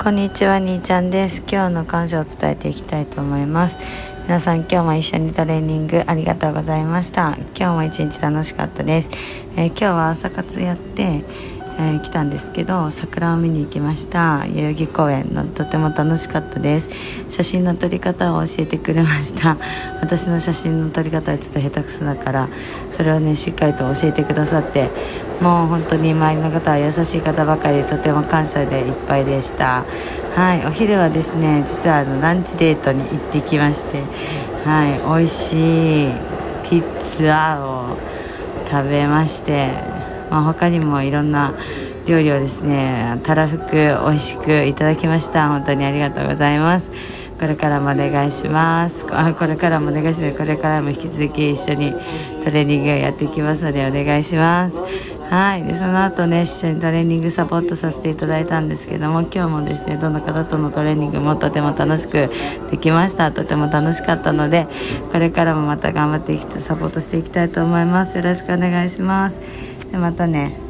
こんにちは、兄ちゃんです。今日の感謝を伝えていきたいと思います。皆さん、今日も一緒にトレーニングありがとうございました。今日も一日楽しかったです。えー今日は朝活やって、えー来たんですけど、桜を見に行きました。代々木公園のとても楽しかったです。写真の撮り方を教えてくれました。私の写真の撮り方はちょっと下手くそだから、それをね、しっかりと教えてくださって、もう本当に周りの方は優しい方ばかりとても感謝でいっぱいでした。はいお昼はですね実はあのランチデートに行ってきましてはい美味しいピッツァを食べまして、まあ、他にもいろんな料理をですねたらふく美味しくいただきました。本当にありがとうございます。これからもお願いします。あこれからもお願いします。これからも引き続き一緒にトレーニングやっていきますのでお願いします。はい。でその後ね一緒にトレーニングサポートさせていただいたんですけども今日もですねどの方とのトレーニングもとても楽しくできました。とても楽しかったのでこれからもまた頑張ってサポートしていきたいと思います。よろしくお願いします。でまたね。